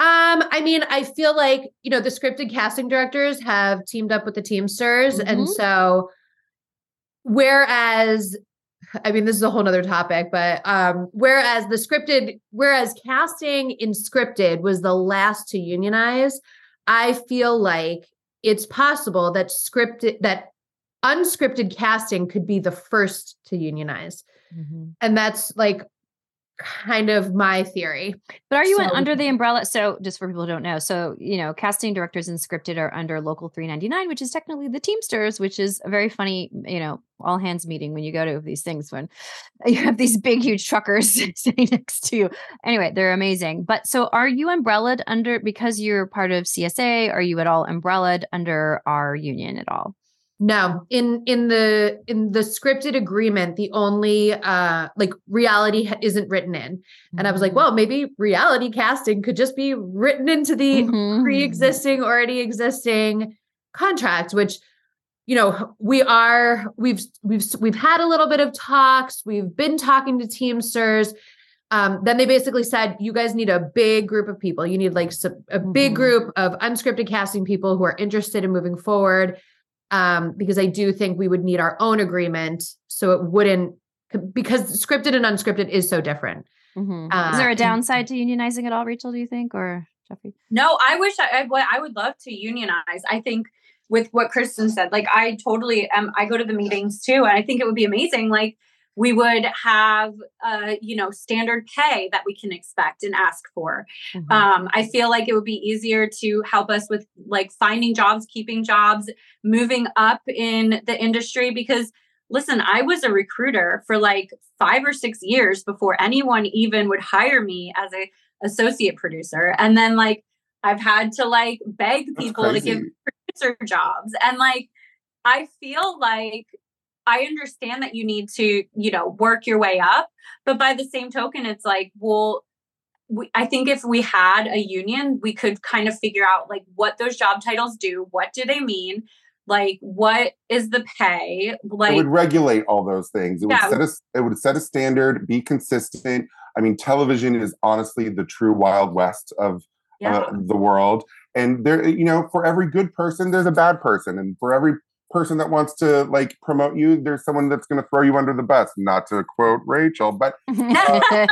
Um, I mean, I feel like you know the scripted casting directors have teamed up with the Teamsters, mm-hmm. and so whereas I mean, this is a whole nother topic, but um, whereas the scripted, whereas casting in scripted was the last to unionize, I feel like it's possible that scripted that unscripted casting could be the first to unionize. Mm-hmm. And that's like kind of my theory. But are you so, under the umbrella? So, just for people who don't know, so you know, casting directors and scripted are under Local 399, which is technically the Teamsters, which is a very funny, you know, all hands meeting when you go to these things when you have these big, huge truckers sitting next to you. Anyway, they're amazing. But so, are you umbrellaed under because you're part of CSA? Are you at all umbrellaed under our union at all? No, in in the in the scripted agreement, the only uh like reality isn't written in. And I was like, mm-hmm. well, maybe reality casting could just be written into the mm-hmm. pre-existing already existing contract, which you know, we are we've we've we've had a little bit of talks, we've been talking to Teamsters. Um, then they basically said, you guys need a big group of people. You need like a big mm-hmm. group of unscripted casting people who are interested in moving forward um, because I do think we would need our own agreement so it wouldn't because scripted and unscripted is so different. Mm-hmm. Uh, is there a downside to unionizing at all, Rachel? Do you think or Jeffrey? No, I wish I, I, I would love to unionize. I think with what Kristen said, like I totally am. I go to the meetings too, and I think it would be amazing. Like we would have uh, you know standard pay that we can expect and ask for. Mm-hmm. um, i feel like it would be easier to help us with like finding jobs keeping jobs moving up in the industry because listen i was a recruiter for like five or six years before anyone even would hire me as a associate producer. And then like i've had to like beg people to give producer jobs. And like i feel like I understand that you need to, you know, work your way up. But by the same token, it's like, well, we, I think if we had a union, we could kind of figure out like what those job titles do, what do they mean, like what is the pay, like it would regulate all those things. It yeah. would set a it would set a standard, be consistent. I mean, television is honestly the true wild west of yeah. uh, the world, and there, you know, for every good person, there's a bad person, and for every person that wants to like promote you, there's someone that's going to throw you under the bus. Not to quote Rachel, but, uh,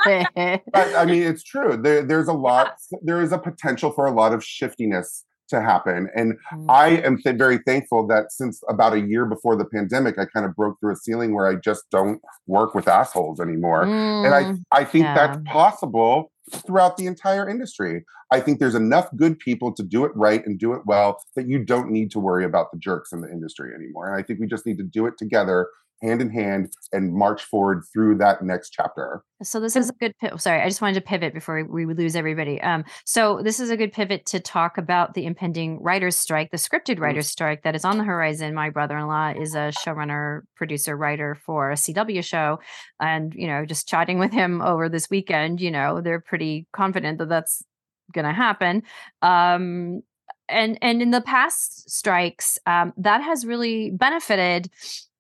but I mean, it's true. There, there's a lot. There is a potential for a lot of shiftiness to happen, and mm. I am th- very thankful that since about a year before the pandemic, I kind of broke through a ceiling where I just don't work with assholes anymore, mm. and I mm, I think yeah. that's possible throughout the entire industry. I think there's enough good people to do it right and do it well that you don't need to worry about the jerks in the industry anymore. And I think we just need to do it together hand in hand and march forward through that next chapter. So this is a good pivot. Sorry, I just wanted to pivot before we, would lose everybody. Um, so this is a good pivot to talk about the impending writers' strike, the scripted writers' strike that is on the horizon. My brother-in-law is a showrunner, producer, writer for a CW show, and you know, just chatting with him over this weekend, you know, they're pretty confident that that's going to happen. Um, and and in the past strikes, um, that has really benefited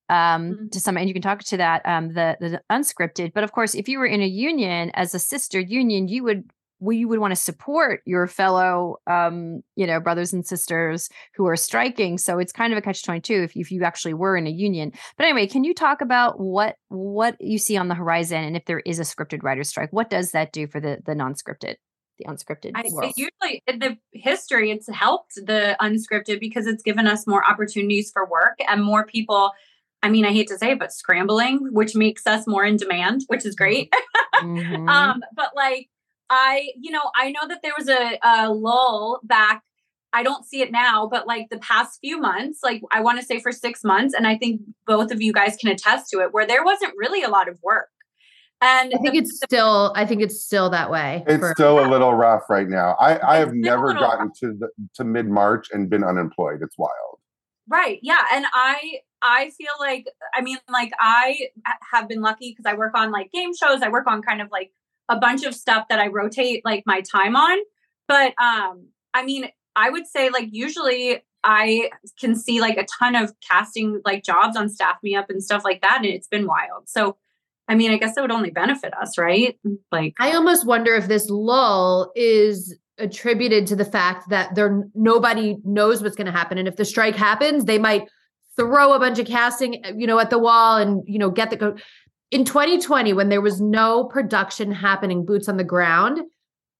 um, mm-hmm. to some, and you can talk to that um, the the unscripted. But of course, if you were in a union as a sister union, you would well, you would want to support your fellow um, you know brothers and sisters who are striking. So it's kind of a catch twenty two if if you actually were in a union. But anyway, can you talk about what what you see on the horizon, and if there is a scripted writer strike, what does that do for the the non scripted? the unscripted I, world. usually in the history it's helped the unscripted because it's given us more opportunities for work and more people I mean, I hate to say it, but scrambling, which makes us more in demand, which is great. mm-hmm. um, but like, I, you know, I know that there was a, a lull back. I don't see it now, but like the past few months, like I want to say for six months, and I think both of you guys can attest to it, where there wasn't really a lot of work. And I think the, it's still, I think it's still that way. It's for, still a little rough right now. I, I have never gotten rough. to the, to mid March and been unemployed. It's wild. Right. Yeah. And I I feel like, I mean, like I have been lucky because I work on like game shows. I work on kind of like a bunch of stuff that I rotate like my time on. But um, I mean, I would say like usually I can see like a ton of casting like jobs on Staff Me Up and stuff like that. And it's been wild. So I mean, I guess it would only benefit us, right? Like I almost wonder if this lull is attributed to the fact that there nobody knows what's going to happen and if the strike happens, they might throw a bunch of casting, uh, you know, at the wall and, you know, get the go- in 2020 when there was no production happening boots on the ground,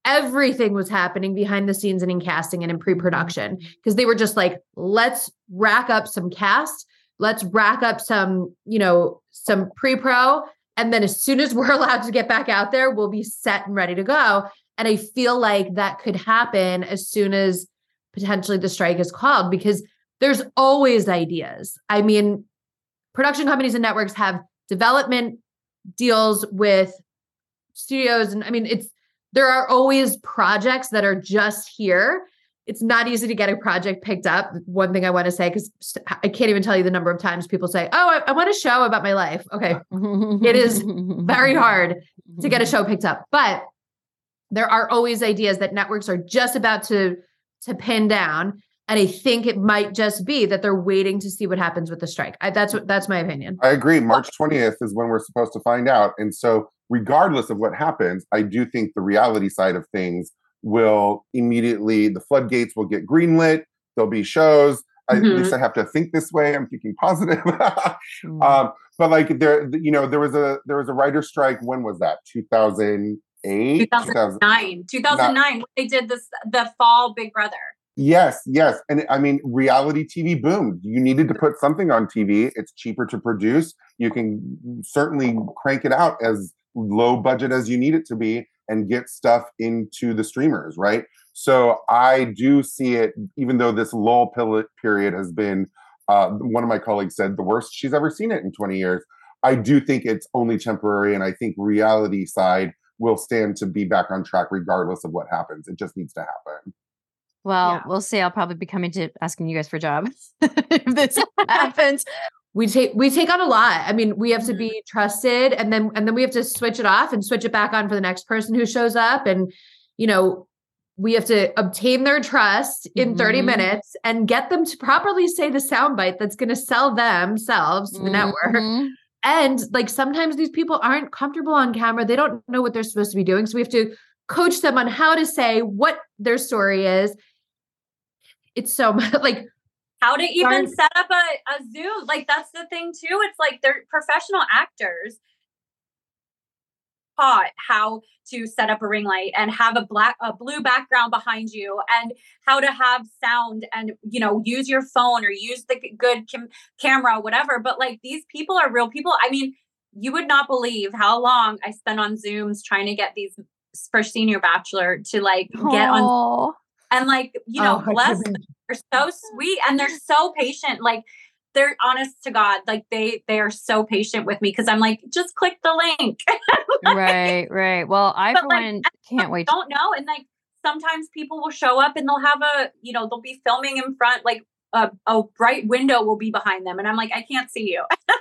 everything was happening behind the scenes and in casting and in pre-production mm-hmm. because they were just like, let's rack up some cast, let's rack up some, you know, some pre-pro and then as soon as we're allowed to get back out there, we'll be set and ready to go. And I feel like that could happen as soon as potentially the strike is called because there's always ideas. I mean, production companies and networks have development deals with studios. And I mean, it's there are always projects that are just here it's not easy to get a project picked up. One thing I want to say, because I can't even tell you the number of times people say, Oh, I, I want a show about my life. Okay. it is very hard to get a show picked up, but there are always ideas that networks are just about to to pin down. And I think it might just be that they're waiting to see what happens with the strike. I, that's what that's my opinion. I agree. March 20th is when we're supposed to find out. And so, regardless of what happens, I do think the reality side of things will immediately the floodgates will get greenlit. There'll be shows. Mm-hmm. at least I have to think this way. I'm thinking positive. mm-hmm. um, but like there, you know, there was a there was a writer strike. When was that? 2008, 2009, 2009. They did this the fall Big Brother. Yes, yes, and I mean, reality TV boomed. You needed to put something on TV. It's cheaper to produce. You can certainly crank it out as low budget as you need it to be and get stuff into the streamers, right? So I do see it, even though this lull period has been, uh, one of my colleagues said, the worst she's ever seen it in 20 years. I do think it's only temporary, and I think reality side will stand to be back on track regardless of what happens. It just needs to happen. Well, yeah. we'll see. I'll probably be coming to asking you guys for a job if this happens we take we take on a lot i mean we have to be trusted and then and then we have to switch it off and switch it back on for the next person who shows up and you know we have to obtain their trust in 30 mm-hmm. minutes and get them to properly say the soundbite that's going to sell themselves to the mm-hmm. network and like sometimes these people aren't comfortable on camera they don't know what they're supposed to be doing so we have to coach them on how to say what their story is it's so much like how to even set up a, a Zoom. Like that's the thing too. It's like they're professional actors taught how to set up a ring light and have a black a blue background behind you and how to have sound and you know use your phone or use the good cam- camera whatever but like these people are real people i mean you would not believe how long i spent on zooms trying to get these for senior bachelor to like get on and like you know oh, bless them. they're so sweet and they're so patient. Like they're honest to god like they they are so patient with me because i'm like just click the link. Like, right right. Well i for like, one can't wait don't know and like sometimes people will show up and they'll have a you know they'll be filming in front like a, a bright window will be behind them and i'm like i can't see you.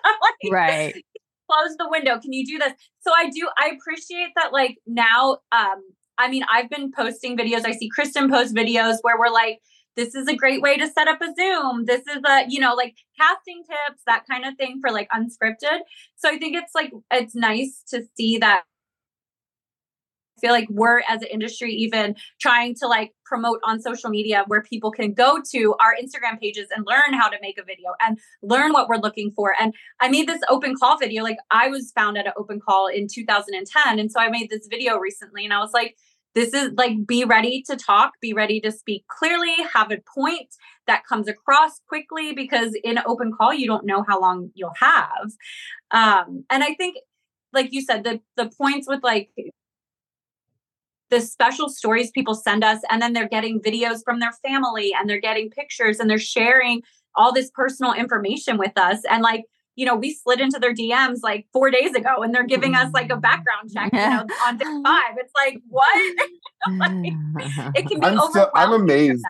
Like, right. Close the window. Can you do this? So i do i appreciate that like now um I mean, I've been posting videos. I see Kristen post videos where we're like, this is a great way to set up a Zoom. This is a, you know, like casting tips, that kind of thing for like unscripted. So I think it's like, it's nice to see that. Feel like we're as an industry even trying to like promote on social media where people can go to our Instagram pages and learn how to make a video and learn what we're looking for. And I made this open call video. Like I was found at an open call in 2010. And so I made this video recently and I was like, this is like be ready to talk, be ready to speak clearly, have a point that comes across quickly because in open call you don't know how long you'll have. Um, and I think, like you said, the the points with like the special stories people send us, and then they're getting videos from their family and they're getting pictures and they're sharing all this personal information with us. And like you know, we slid into their DMs like four days ago and they're giving us like a background check, you know, on day five. It's like, what? like, it can be I'm overwhelming. I'm amazed.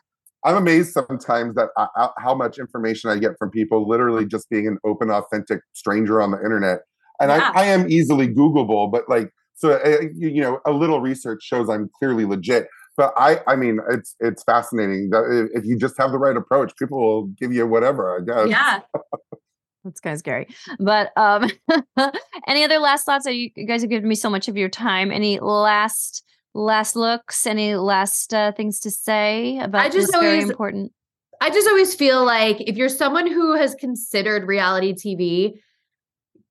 I'm amazed sometimes that I, how much information I get from people literally just being an open, authentic stranger on the internet. And Yeah. I, I am easily Googleable, but like, so uh, you, you know, a little research shows I'm clearly legit. But I, I mean, it's it's fascinating that if- if you just have the right approach, people will give you whatever. I guess. Yeah. That's kind of scary. But um, any other last thoughts? You, you guys have given me so much of your time. Any last last looks? Any last uh, things to say about I just this very important? I just always feel like if you're someone who has considered reality TV,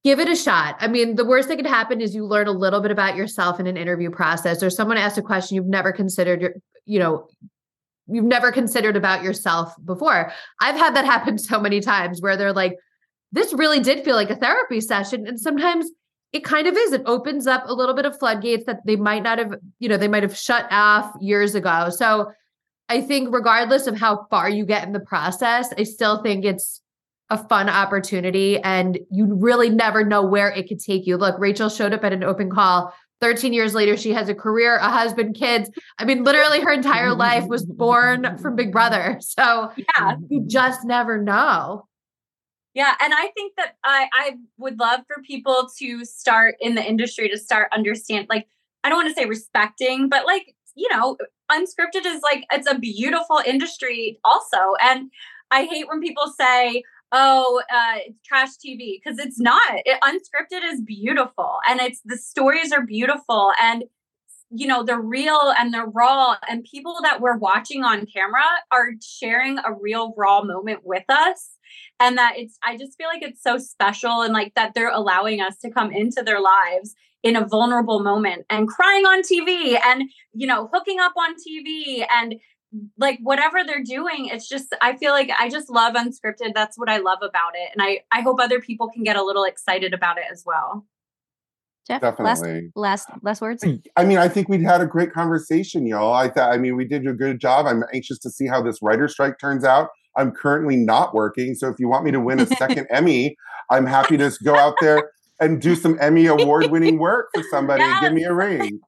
give it a shot. I mean, the worst that could happen is you learn a little bit about yourself in an interview process, or someone asks a question you've never considered. You know, you've never considered about yourself before. I've had that happen so many times where they're like, "This really did feel like a therapy session," and sometimes it kind of is. It opens up a little bit of floodgates that they might not have, you know, they might have shut off years ago. So I think regardless of how far you get in the process, I still think it's a fun opportunity and you really never know where it could take you. Look, Rachel showed up at an open call. 13 years later, she has a career, a husband, kids. I mean, literally her entire life was born from Big Brother. So Yeah. you just never know. Yeah, and I think that I I would love for people to start in the industry to start understand like I don't want to say respecting, but like, you know, unscripted is like it's a beautiful industry also. And I hate when people say, "Oh, uh it's trash TV" because it's not. It, unscripted is beautiful and it's the stories are beautiful and you know, they're real and they're raw and people that we're watching on camera are sharing a real raw moment with us and that it's i just feel like it's so special and like that they're allowing us to come into their lives in a vulnerable moment and crying on tv and you know hooking up on tv and like whatever they're doing it's just i feel like i just love unscripted that's what i love about it and i i hope other people can get a little excited about it as well Jeff, Definitely. last last last words. I mean, I think we'd had a great conversation, y'all. I thought, I mean, we did a good job. I'm anxious to see how this writer strike turns out. I'm currently not working, so if you want me to win a second Emmy, I'm happy to go out there and do some Emmy award-winning work for somebody and give me a ring.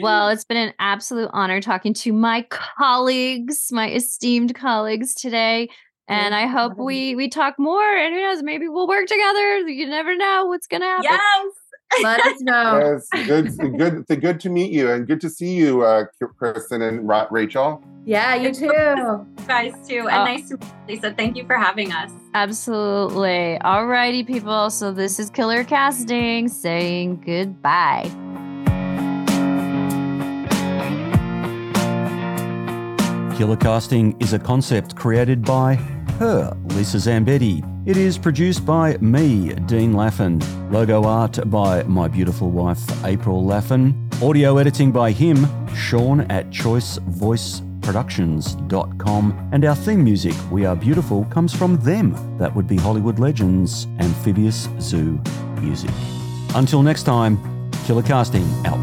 Well, it's been an absolute honor talking to my colleagues, my esteemed colleagues today. And I hope we we talk more. And who knows, maybe we'll work together. You never know what's gonna happen. yes Let us know. Yes, good, good, it's good to meet you, and good to see you, uh, Kristen and Ra- Rachel. Yeah, you too. you guys too and Uh, nice to meet you, lisa thank you for having us Absolutely. Alrighty, people. So this is Killer Casting saying goodbye. Killer Casting is a concept created by her, Lisa Zambetti. It is produced by me, Dean Laffin. Logo art by my beautiful wife, April Laffin. Audio editing by him, Sean at choicevoiceproductions.com. And our theme music, We Are Beautiful, comes from them. That would be Hollywood Legends, Amphibious Zoo Music. Until next time, Killer Casting out.